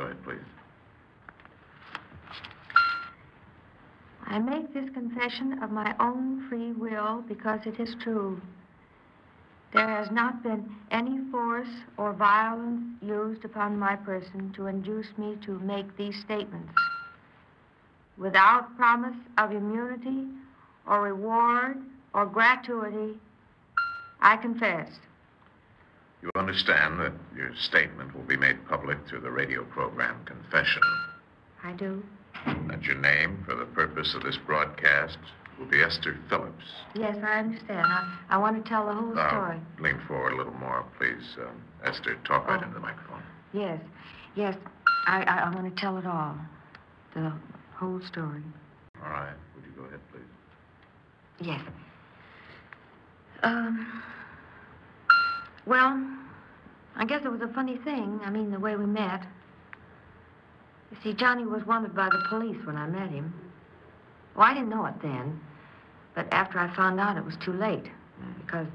Go ahead, please. I make this confession of my own free will because it is true. There has not been any force or violence used upon my person to induce me to make these statements. Without promise of immunity or reward or gratuity, I confess. You understand that your statement will be made public through the radio program Confession. I do. That your name, for the purpose of this broadcast, will be Esther Phillips. Yes, I understand. I, I want to tell the whole Now, story. lean forward a little more, please. Um, Esther, talk right Oh. into the microphone. Yes, yes. I, I, I want to tell it all. The whole story. All right. Would you go ahead, please? Yes. Um. Well, I guess it was a funny thing. I mean, the way we met. You see, Johnny was wanted by the police when I met him. Well, I didn't know it then. But after I found out, it was too late. Because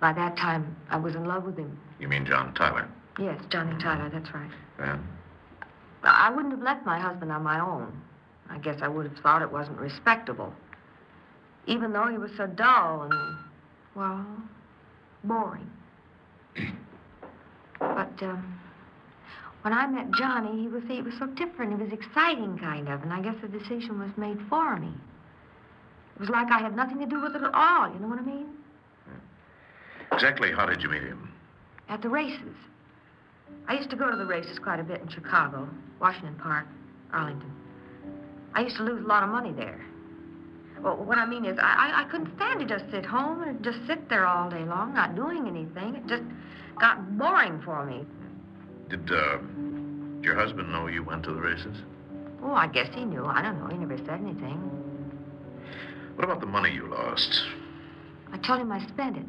by that time, I was in love with him. You mean John Tyler? Yes, Johnny Tyler, that's right. Then? I wouldn't have left my husband on my own. I guess I would have thought it wasn't respectable. Even though he was so dull and, well, boring. but um, when I met Johnny, he was he was so different. He was exciting, kind of, and I guess the decision was made for me. It was like I had nothing to do with it at all. You know what I mean? Exactly how did you meet him? At the races. I used to go to the races quite a bit in Chicago, Washington Park, Arlington. I used to lose a lot of money there. Well, what I mean is, I, I, I couldn't stand to just sit home and just sit there all day long, not doing anything. It just got boring for me. Did uh, your husband know you went to the races? Oh, I guess he knew. I don't know. He never said anything. What about the money you lost? I told him I spent it.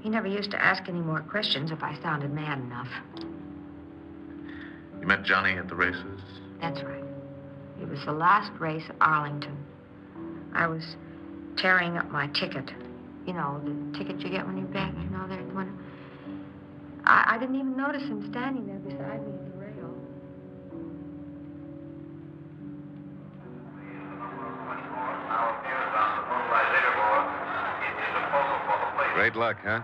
He never used to ask any more questions if I sounded mad enough. You met Johnny at the races? That's right. It was the last race at Arlington. I was tearing up my ticket. You know, the ticket you get when you're back, you know, there's one. I, I didn't even notice him standing there beside me at the rail. Great luck, huh?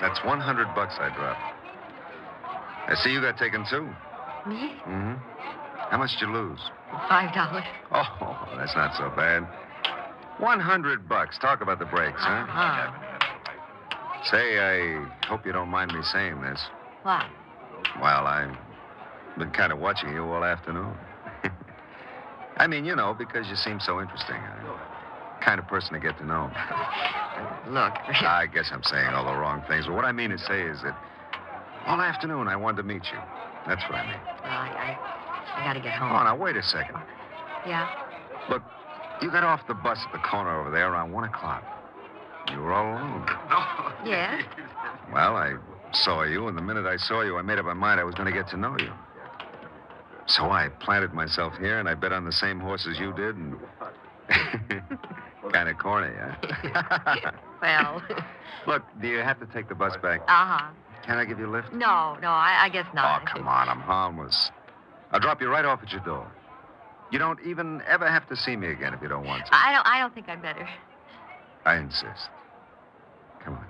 That's 100 bucks I dropped. I see you got taken too. Me? Mm-hmm. How much did you lose? Five dollars. Oh, that's not so bad. 100 bucks. Talk about the breaks, huh? Uh-huh. Say, I hope you don't mind me saying this. What? Well, I've been kind of watching you all afternoon. I mean, you know, because you seem so interesting. I'm the kind of person to get to know. Look. I guess I'm saying all the wrong things, but what I mean to say is that all afternoon I wanted to meet you. That's what I mean. Well, I, I, I gotta get home. Oh, now, wait a second. Yeah? Look, you got off the bus at the corner over there around 1 o'clock. You were all alone. No. Yes? Well, I saw you, and the minute I saw you, I made up my mind I was going to get to know you. So I planted myself here, and I bet on the same horse as you did, and. kind of corny, huh? Well, Look, do you have to take the bus back? uh-huh. Can I give you a lift? No, no, I, I guess Oh, not. come on, I'm harmless. I'll drop you right off at your door. You don't even ever have to see me again if you don't want to. I don't, I don't think I'd better. I insist. Come on.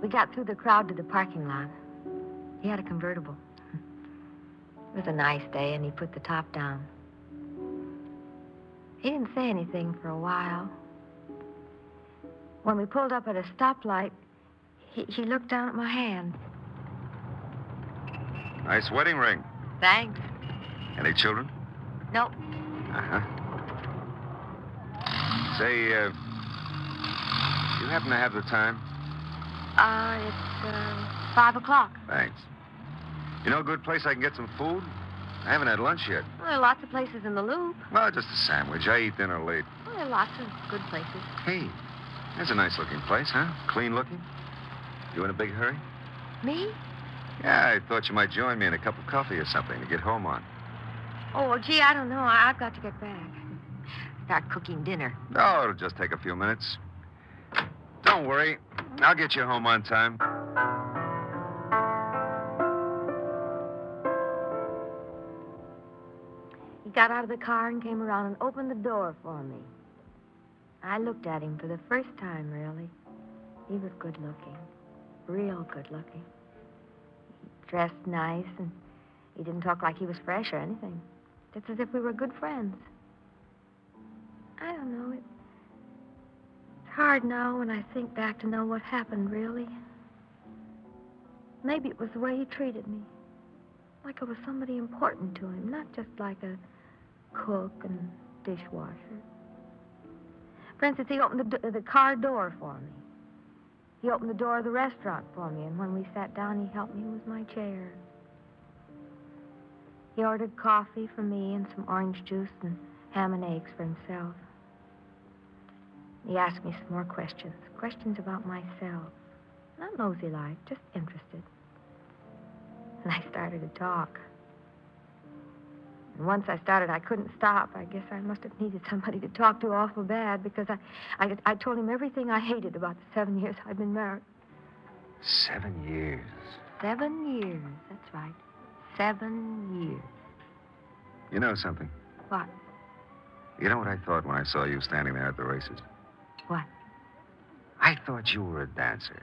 We got through the crowd to the parking lot. He had a convertible. It was a nice day, and he put the top down. He didn't say anything for a while. When we pulled up at a stoplight, he, he looked down at my hand. Nice wedding ring. Thanks. Any children? Nope. Uh huh. Say, uh, you happen to have the time? Uh, it's, uh, five o'clock. Thanks. You know a good place I can get some food? I haven't had lunch yet. Well, there are lots of places in the loop. Well, just a sandwich. I eat dinner late. Well, there are lots of good places. Hey, that's a nice looking place, huh? Clean looking. You in a big hurry? Me? Yeah, I thought you might join me in a cup of coffee or something to get home on. Oh, well, gee, I don't know. I've got to get back. Start cooking dinner. Oh, it'll just take a few minutes. Don't worry. I'll get you home on time. He got out of the car and came around and opened the door for me. I looked at him for the first time, really. He was good looking, real good looking. Dressed nice, and he didn't talk like he was fresh or anything. Just as if we were good friends. I don't know. It, it's hard now when I think back to know what happened, really. Maybe it was the way he treated me. Like I was somebody important to him, not just like a cook and dishwasher. For instance, he opened the, the car door for me. He opened the door of the restaurant for me, and when we sat down, he helped me with my chair. He ordered coffee for me and some orange juice and ham and eggs for himself. He asked me some more questions, questions about myself. Not nosy like, just interested. And I started to talk. And once I started, I couldn't stop. I guess I must have needed somebody to talk to awful bad because I, I, I told him everything I hated about the seven years I'd been married. Seven years. Seven years, that's right. Seven years. You know something? What? You know what I thought when I saw you standing there at the races? What? I thought you were a dancer.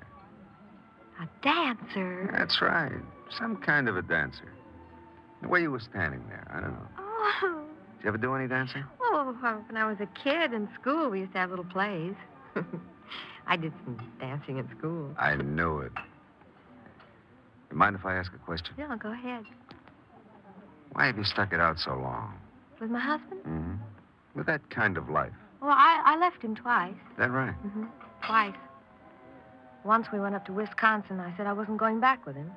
A dancer? That's right. Some kind of a dancer. The way you were standing there, I don't know. Oh. Did you ever do any dancing? Oh, when I was a kid in school, we used to have little plays. I did some dancing in school. I knew it. You mind if I ask a question? Yeah, go ahead. Why have you stuck it out so long? With my husband? Mm-hmm. With that kind of life. Well, I, I left him twice. Is that right? Mm-hmm. Twice. Once we went up to Wisconsin. I said I wasn't going back with him.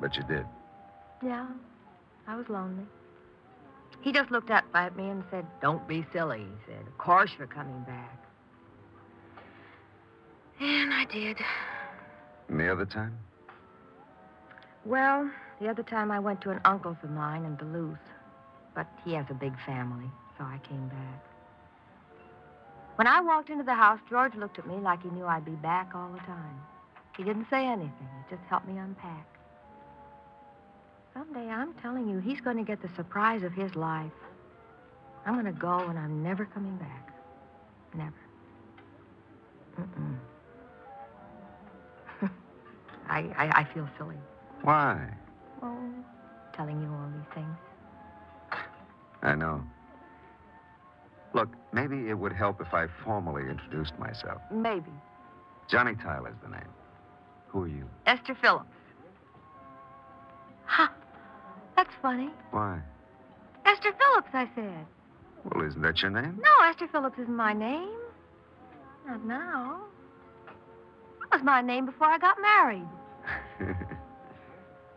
But you did. Yeah, I was lonely. He just looked up at me and said, Don't be silly, he said. Of course you're coming back. And I did. And the other time? Well, the other time I went to an uncle's of mine in Duluth. But he has a big family, so I came back. When I walked into the house, George looked at me like he knew I'd be back all the time. He didn't say anything. He just helped me unpack. Someday, I'm telling you, he's going to get the surprise of his life. I'm going to go, and I'm never coming back. Never. Mm-mm. I, I, I feel silly. Why? Oh, telling you all these things. I know. Look, maybe it would help if I formally introduced myself. Maybe. Johnny Tyler's the name. Who are you? Esther Phillips. Ha! That's funny. Why? Esther Phillips, I said. Well, isn't that your name? No, Esther Phillips isn't my name. Not now. That was my name before I got married.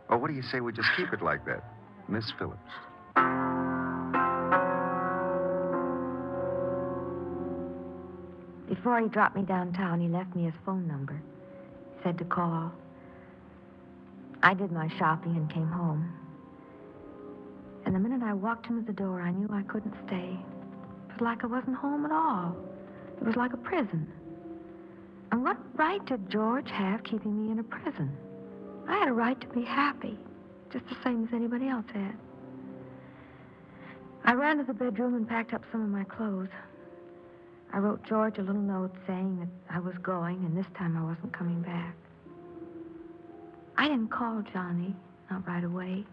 well, what do you say we just keep it like that? Miss Phillips. Before he dropped me downtown, he left me his phone number. Said to call. I did my shopping and came home. And the minute I walked into the door, I knew I couldn't stay. It was like I wasn't home at all. It was like a prison. And what right did George have keeping me in a prison? I had a right to be happy, just the same as anybody else had. I ran to the bedroom and packed up some of my clothes. I wrote George a little note saying that I was going and this time I wasn't coming back. I didn't call Johnny, not right away.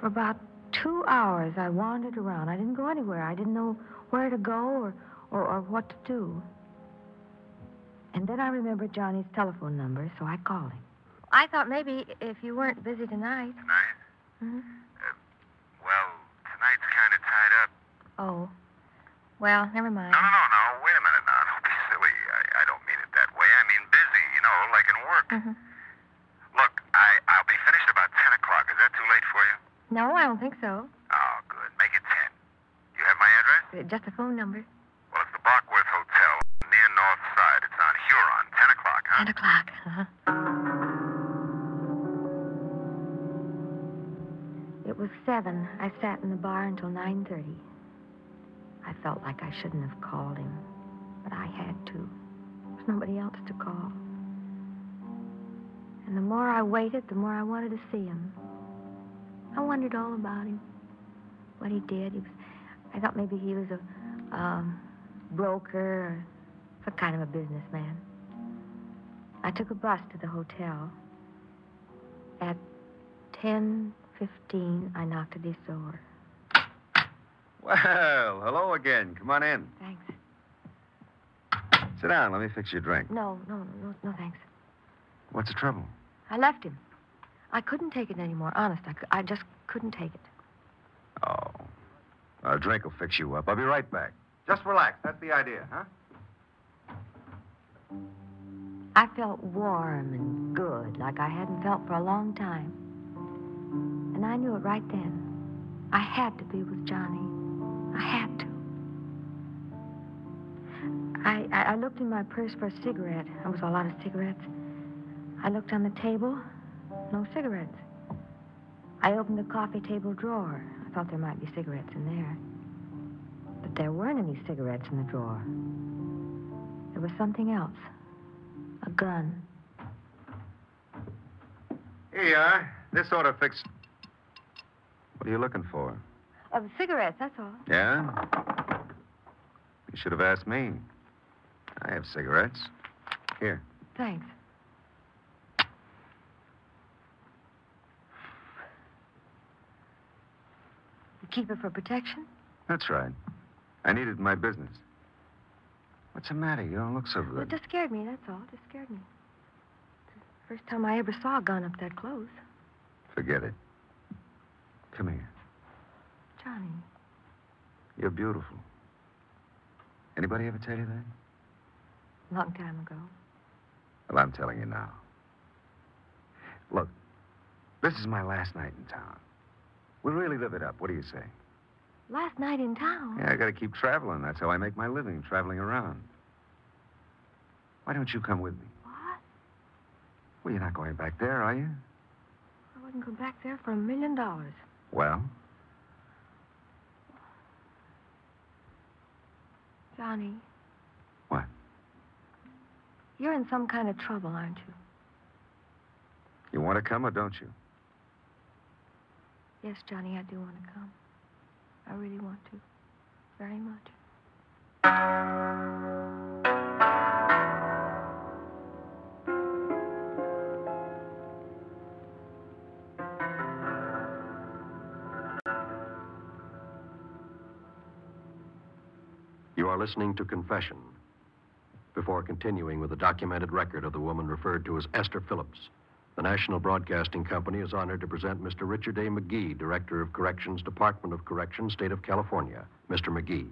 For about two hours, I wandered around. I didn't go anywhere. I didn't know where to go or, or, or what to do. And then I remembered Johnny's telephone number, so I called him. I thought maybe if you weren't busy tonight. Tonight? Hmm? Well, tonight's kind of tied up. Oh. Well, never mind. No, no, no, no. Wait a minute now. Don't be silly. I, I don't mean it that way. I mean busy, you know, like in work. Mhm. Look, I, I'll be finished about 10 o'clock. Is that too late for you? No, I don't think so. Oh, good. Make it 10. You have my address? Uh, Just a phone number. Well, it's the Barkworth Hotel near North Side. It's on Huron. 10 o'clock, huh? Ten o'clock. Uh-huh. It was seven. I sat in the bar until nine thirty. I felt like I shouldn't have called him, but I had to. There's nobody else to call. And the more I waited, the more I wanted to see him. I wondered all about him, what he did. He was, I thought maybe he was a um, broker or some kind of a businessman. I took a bus to the hotel. At 10.15, I knocked at his door. Well, hello again. Come on in. Thanks. Sit down. Let me fix your drink. No, no, no, no, thanks. What's the trouble? I left him. I couldn't take it anymore. Honest, I, I just couldn't take it. Oh. A drink will fix you up. I'll be right back. Just relax. That's the idea, huh? I felt warm and good, like I hadn't felt for a long time. And I knew it right then. I had to be with Johnny. I had to. I, I, I looked in my purse for a cigarette. There was a lot of cigarettes. I looked on the table. No cigarettes. I opened the coffee table drawer. I thought there might be cigarettes in there. But there weren't any cigarettes in the drawer. There was something else. A gun. Here you are. This ought to fix. What are you looking for? Of cigarettes, that's all. Yeah? You should have asked me. I have cigarettes. Here. Thanks. You keep it for protection? That's right. I need it in my business. What's the matter? You don't look so Well, it just scared me, that's all. It just scared me. It's the first time I ever saw a gun up that close. Forget it. Come here. Johnny, You're beautiful. Anybody ever tell you that? long time ago. Well, I'm telling you now. Look, this is my last night in town. We'll really live it up. What do you say? Last night in town. Yeah, I gotta keep traveling. That's how I make my living, traveling around. Why don't you come with me? What? Well, you're not going back there, are you? I wouldn't go back there for a million dollars. Well, Johnny. What? You're in some kind of trouble, aren't you? you want to come or don't you? Yes, Johnny, I do want to come. I really want to. Very much. You are listening to Confession. Before continuing with the documented record of the woman referred to as Esther Phillips, the National Broadcasting Company is honored to present Mr. Richard A. McGee, Director of Corrections, Department of Corrections, State of California. Mr. McGee.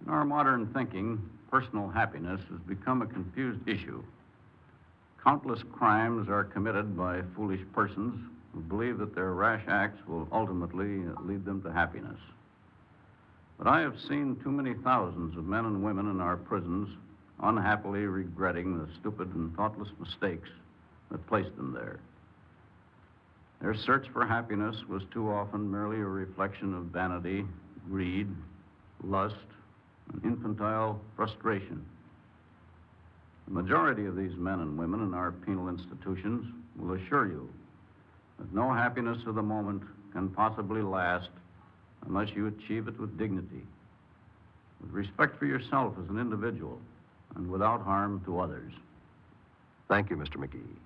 In our modern thinking, personal happiness has become a confused issue. Countless crimes are committed by foolish persons who believe that their rash acts will ultimately lead them to happiness. But I have seen too many thousands of men and women in our prisons unhappily regretting the stupid and thoughtless mistakes that placed them there. Their search for happiness was too often merely a reflection of vanity, greed, lust, and infantile frustration. The majority of these men and women in our penal institutions will assure you that no happiness of the moment can possibly last unless you achieve it with dignity, with respect for yourself as an individual, and without harm to others. Thank you, Mr. McGee.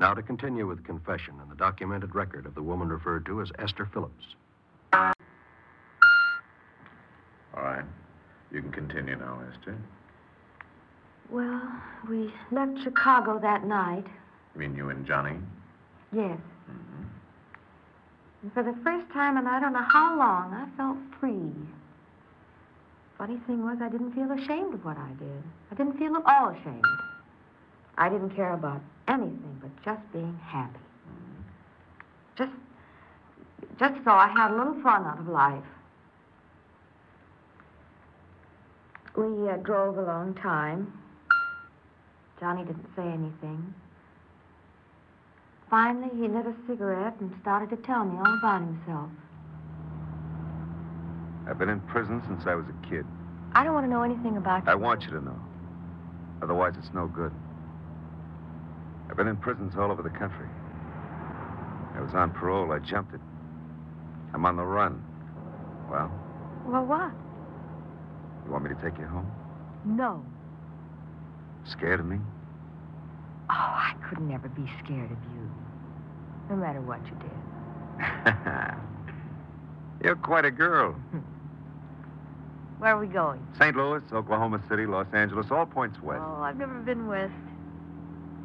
Now to continue with Confession and the documented record of the woman referred to as Esther Phillips. All right. You can continue now, Esther. Well, we left Chicago that night. You mean you and Johnny? Yes. Mm-hmm. And for the first time in I don't know how long, I felt free. Funny thing was, I didn't feel ashamed of what I did. I didn't feel at all ashamed. I didn't care about anything but just being happy. Just, just so I had a little fun out of life. We uh, drove a long time. Johnny didn't say anything. Finally, he lit a cigarette and started to tell me all about himself. I've been in prison since I was a kid. I don't want to know anything about you. I want you to know. Otherwise, it's no good. I've been in prisons all over the country. I was on parole. I jumped it. I'm on the run. Well, Well, what? you want me to take you home? No. Scared of me? Oh, I could never be scared of you. No matter what you did. You're quite a girl. Where are we going? St. Louis, Oklahoma City, Los Angeles, all points west. Oh, I've never been west.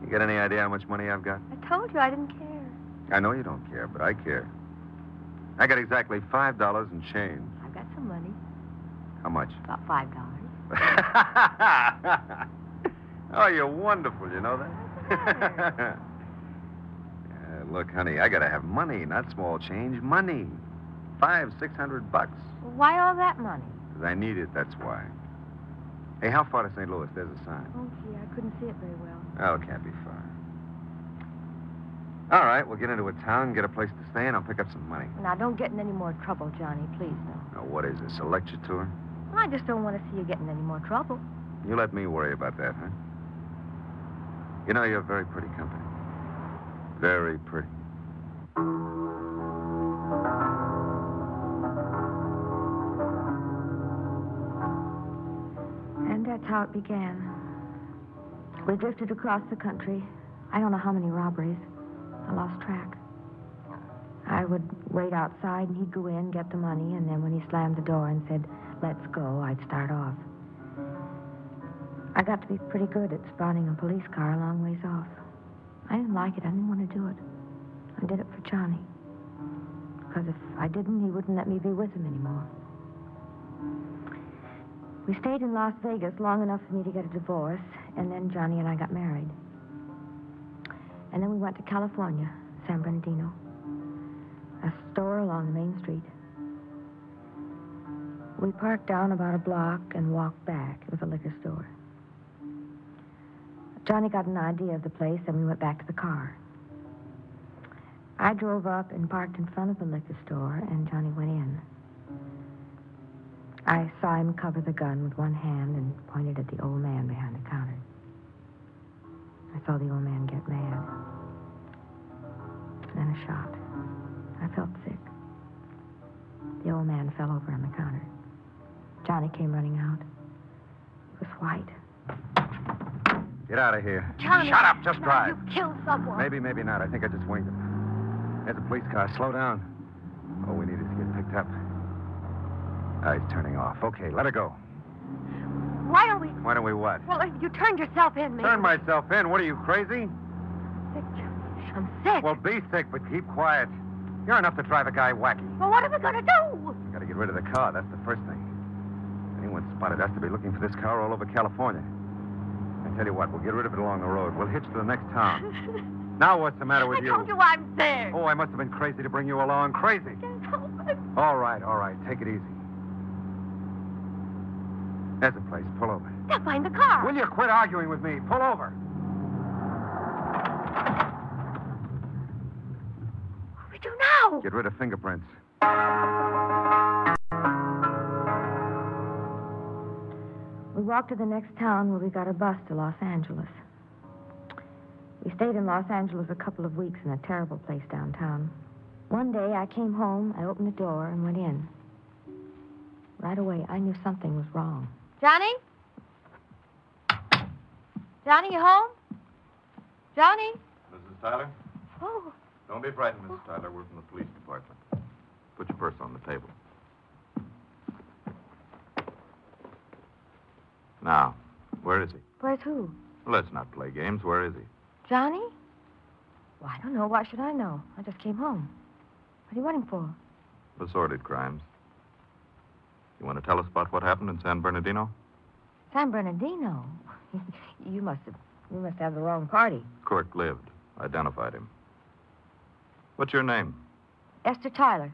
You got any idea how much money I've got? I told you I didn't care. I know you don't care, but I care. I got exactly five dollars in change. I've got some money. How much? About five dollars. oh, you're wonderful, you know that? Yeah, look, honey, I gotta have money, not small change. Money. Five, six hundred bucks. Why all that money? 'Cause I need it, that's why. Hey, how far to St. Louis? There's a sign. Oh, gee, I couldn't see it very well. Oh, it can't be far. All right, we'll get into a town, get a place to stay, and I'll pick up some money. Now, don't get in any more trouble, Johnny, please, no. Now, what is this, a lecture tour? I just don't want to see you get in any more trouble. You let me worry about that, huh? You know, you're very pretty company. Very pretty. And that's how it began. We drifted across the country. I don't know how many robberies. I lost track. I would wait outside, and he'd go in, get the money, and then when he slammed the door and said, let's go, I'd start off. I got to be pretty good at spotting a police car a long ways off. I didn't like it. I didn't want to do it. I did it for Johnny. Because if I didn't, he wouldn't let me be with him anymore. We stayed in Las Vegas long enough for me to get a divorce, and then Johnny and I got married. And then we went to California, San Bernardino. A store along the main street. We parked down about a block and walked back. It was a liquor store. Johnny got an idea of the place, and we went back to the car. I drove up and parked in front of the liquor store, and Johnny went in. I saw him cover the gun with one hand and pointed at the old man behind the counter. I saw the old man get mad. Then a shot. I felt sick. The old man fell over on the counter. Johnny came running out. He was white. Get out of here. Johnny! Shut up, just drive. You killed someone. Maybe, maybe not. I think I just winged it. There's a police car. Slow down. All we need is to get picked up. Ah, he's turning off. Okay, let her go. Why don't we... Why don't we what? Well, uh, you turned yourself in, man. Turn myself in. What are you, crazy? Sick, I'm sick. Well, be sick, but keep quiet. You're enough to drive a guy wacky. well what are we going to do? We've Gotta get rid of the car. That's the first thing. Anyone spotted us to be looking for this car all over California. I tell you what, we'll get rid of it along the road. We'll hitch to the next town. now what's the matter with I you? told you I'm sick. Oh, I must have been crazy to bring you along. Crazy. Can't help it. All right, all right. Take it easy. There's a place. Pull over. They'll find the car. Will you quit arguing with me? Pull over. What do we do now? Get rid of fingerprints. We walked to the next town where we got a bus to Los Angeles. We stayed in Los Angeles a couple of weeks in a terrible place downtown. One day I came home, I opened the door and went in. Right away, I knew something was wrong. Johnny? Johnny, you home? Johnny? Mrs. Tyler? Oh, Don't be frightened, Mrs. Tyler. We're from the police department. Put your purse on the table. Now, where is he? where's who? Let's not play games. Where is he? Johnny? Well, I don't know. Why should I know? I just came home. What are you waiting for? The assorted crimes. You want to tell us about what happened in San Bernardino? San Bernardino. You must have you must have the wrong party. Quirk lived. Identified him. What's your name? Esther Tyler.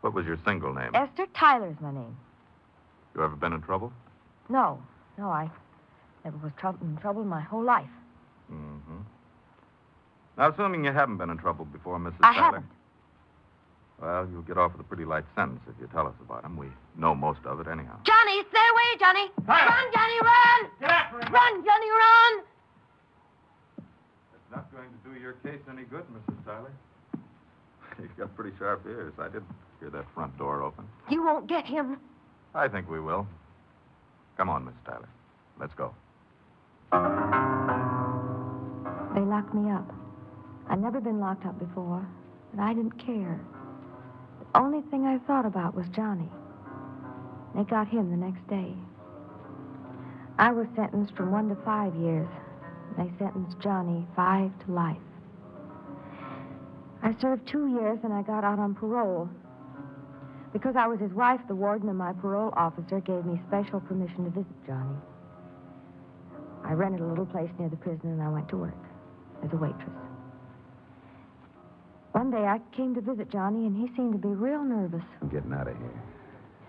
What was your single name? Esther Tyler's my name. You ever been in trouble? No, no, I never was trou- in trouble my whole life. Mm-hmm. Now, assuming you haven't been in trouble before, Mrs. I Tyler. haven't. Well, you'll get off with a pretty light sentence if you tell us about him. We know most of it anyhow. Johnny, stay away, Johnny. Run, Johnny, run. Get after him. Run, Johnny, run. It's not going to do your case any good, Mrs. Tyler. You've got pretty sharp ears. I did hear that front door open. You won't get him. I think we will. Come on, Miss Tyler. Let's go. They locked me up. I'd never been locked up before, but I didn't care. Only thing I thought about was Johnny. They got him the next day. I was sentenced from one to five years. They sentenced Johnny five to life. I served two years and I got out on parole. Because I was his wife, the warden and my parole officer gave me special permission to visit Johnny. I rented a little place near the prison and I went to work as a waitress. One day I came to visit Johnny and he seemed to be real nervous. I'm getting out of here.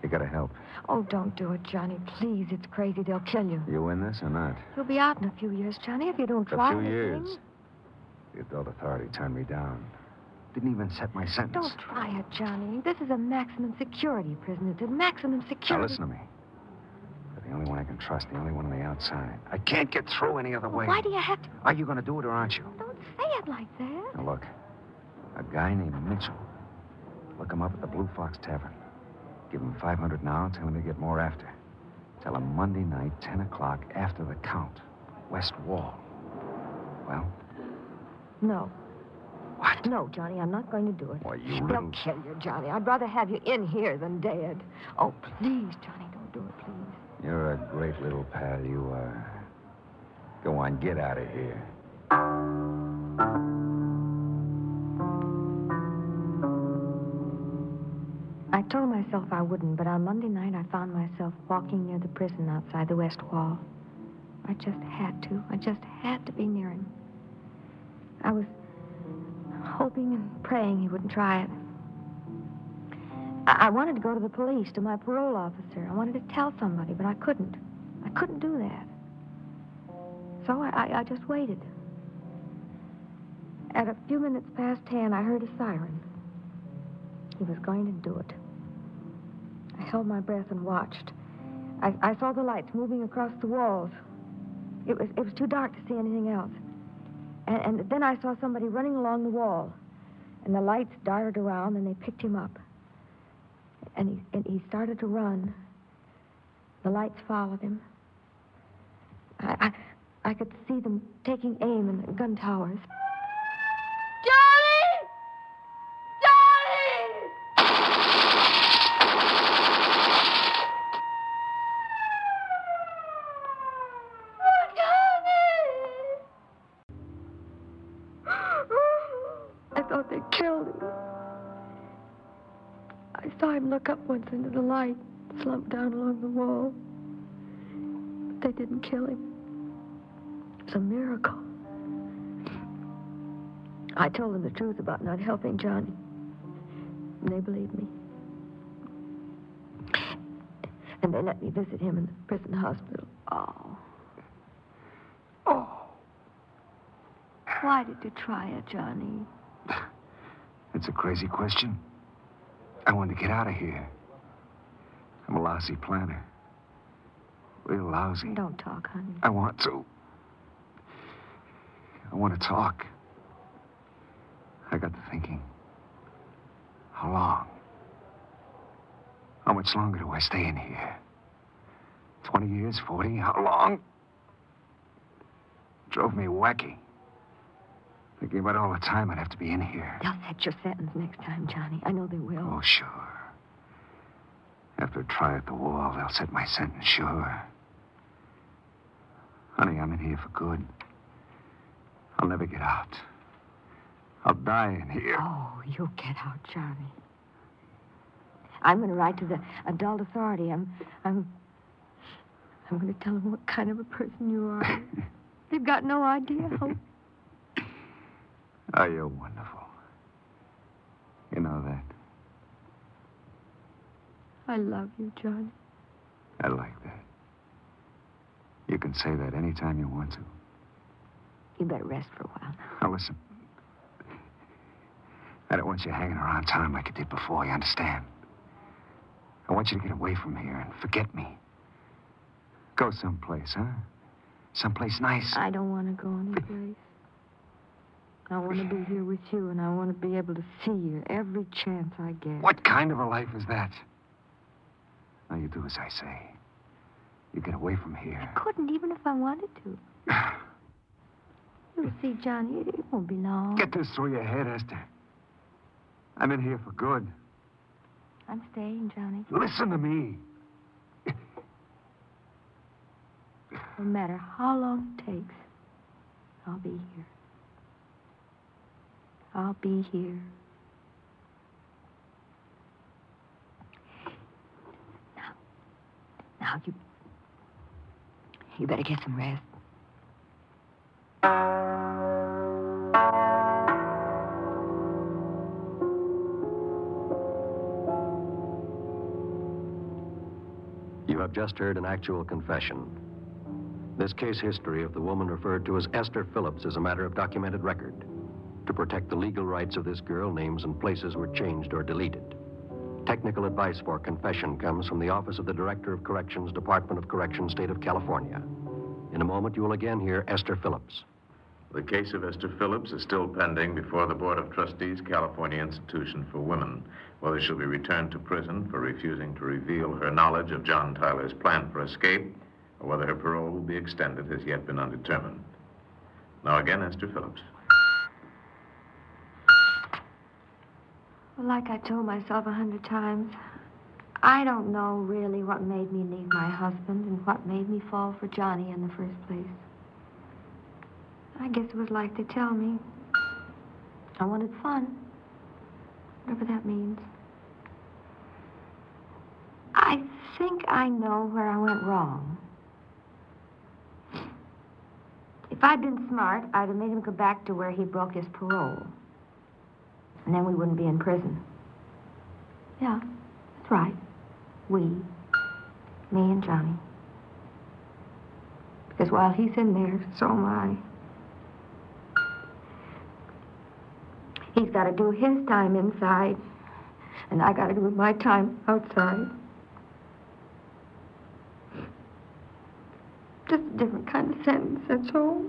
You gotta help. Oh, don't do it, Johnny. Please, it's crazy. They'll kill you. You in this or not? You'll be out in a few years, Johnny, if you don't try. A few anything. years. The adult authority turned me down. Didn't even set my sentence. Don't try it, Johnny. This is a maximum security prison. It's a maximum security. Now listen to me. You're the only one I can trust, the only one on the outside. I can't get through any other way. Why do you have to? Are you gonna do it or aren't you? Don't say it like that. Now look, a guy named Mitchell. Look him up at the Blue Fox Tavern. Give him 500 now, tell him to get more after. Tell him Monday night, 10 o'clock, after the count. West Wall. Well, No. what? No, Johnny, I'm not going to do it. Why, you They'll little... kill you, Johnny. I'd rather have you in here than dead. Oh, please, Johnny, don't do it, please. You're a great little pal, you are. Go on, get out of here. I told myself I wouldn't, but on Monday night I found myself walking near the prison outside the west wall. I just had to. I just had to be near him. I was hoping and praying he wouldn't try it. I, I wanted to go to the police, to my parole officer. I wanted to tell somebody, but I couldn't. I couldn't do that. So I, I, I just waited. At a few minutes past ten, I heard a siren. He was going to do it. I held my breath and watched. I, I saw the lights moving across the walls. It was, it was too dark to see anything else. And, and then I saw somebody running along the wall. And the lights darted around and they picked him up. And he, and he started to run. The lights followed him. I, I, I could see them taking aim in the gun towers. Into the light, slump down along the wall. But they didn't kill him. It's a miracle. I told them the truth about not helping Johnny. And they believed me. And they let me visit him in the prison hospital. Oh. Oh. Why did you try it, Johnny? It's a crazy question. I wanted to get out of here. I'm a lousy planner. Real lousy. Don't talk, honey. I want to. I want to talk. I got to thinking. How long? How much longer do I stay in here? 20 years? 40? How long? Drove me wacky. Thinking about all the time I'd have to be in here. They'll set your sentence next time, Johnny. I know they will. Oh, sure. After a try at the wall, they'll set my sentence, sure. Honey, I'm in here for good. I'll never get out. I'll die in here. Oh, you'll get out, Johnny. I'm going to write to the adult authority. I'm, I'm, I'm going to tell them what kind of a person you are. They've got no idea how. Oh, ah, you're wonderful. You know that. I love you, Johnny. I like that. You can say that anytime you want to. You better rest for a while. Now, listen. I don't want you hanging around town like you did before, you understand? I want you to get away from here and forget me. Go someplace, huh? Someplace nice. I don't want to go anyplace. I want to be here with you, and I want to be able to see you every chance I get. What kind of a life is that? Now, you do as I say. You get away from here. I couldn't, even if I wanted to. You'll see, Johnny, it, it won't be long. Get this through your head, Esther. I'm in here for good. I'm staying, Johnny. Listen to me. No matter how long it takes, I'll be here. I'll be here. Now you, you better get some rest. You have just heard an actual confession. This case history of the woman referred to as Esther Phillips is a matter of documented record. To protect the legal rights of this girl, names and places were changed or deleted. Technical advice for confession comes from the Office of the Director of Corrections, Department of Corrections, State of California. In a moment, you will again hear Esther Phillips. The case of Esther Phillips is still pending before the Board of Trustees, California Institution for Women, whether she'll be returned to prison for refusing to reveal her knowledge of John Tyler's plan for escape, or whether her parole will be extended has yet been undetermined. Now again, Esther Phillips. Well, like I told myself a hundred times, I don't know really what made me leave my husband and what made me fall for Johnny in the first place. I guess it was like they tell me. I wanted fun, whatever that means. I think I know where I went wrong. If I'd been smart, I'd have made him go back to where he broke his parole. And then we wouldn't be in prison. Yeah, that's right. We. Me and Johnny. Because while he's in there, so am I. He's got to do his time inside, and I got to do my time outside. Just a different kind of sentence, that's all.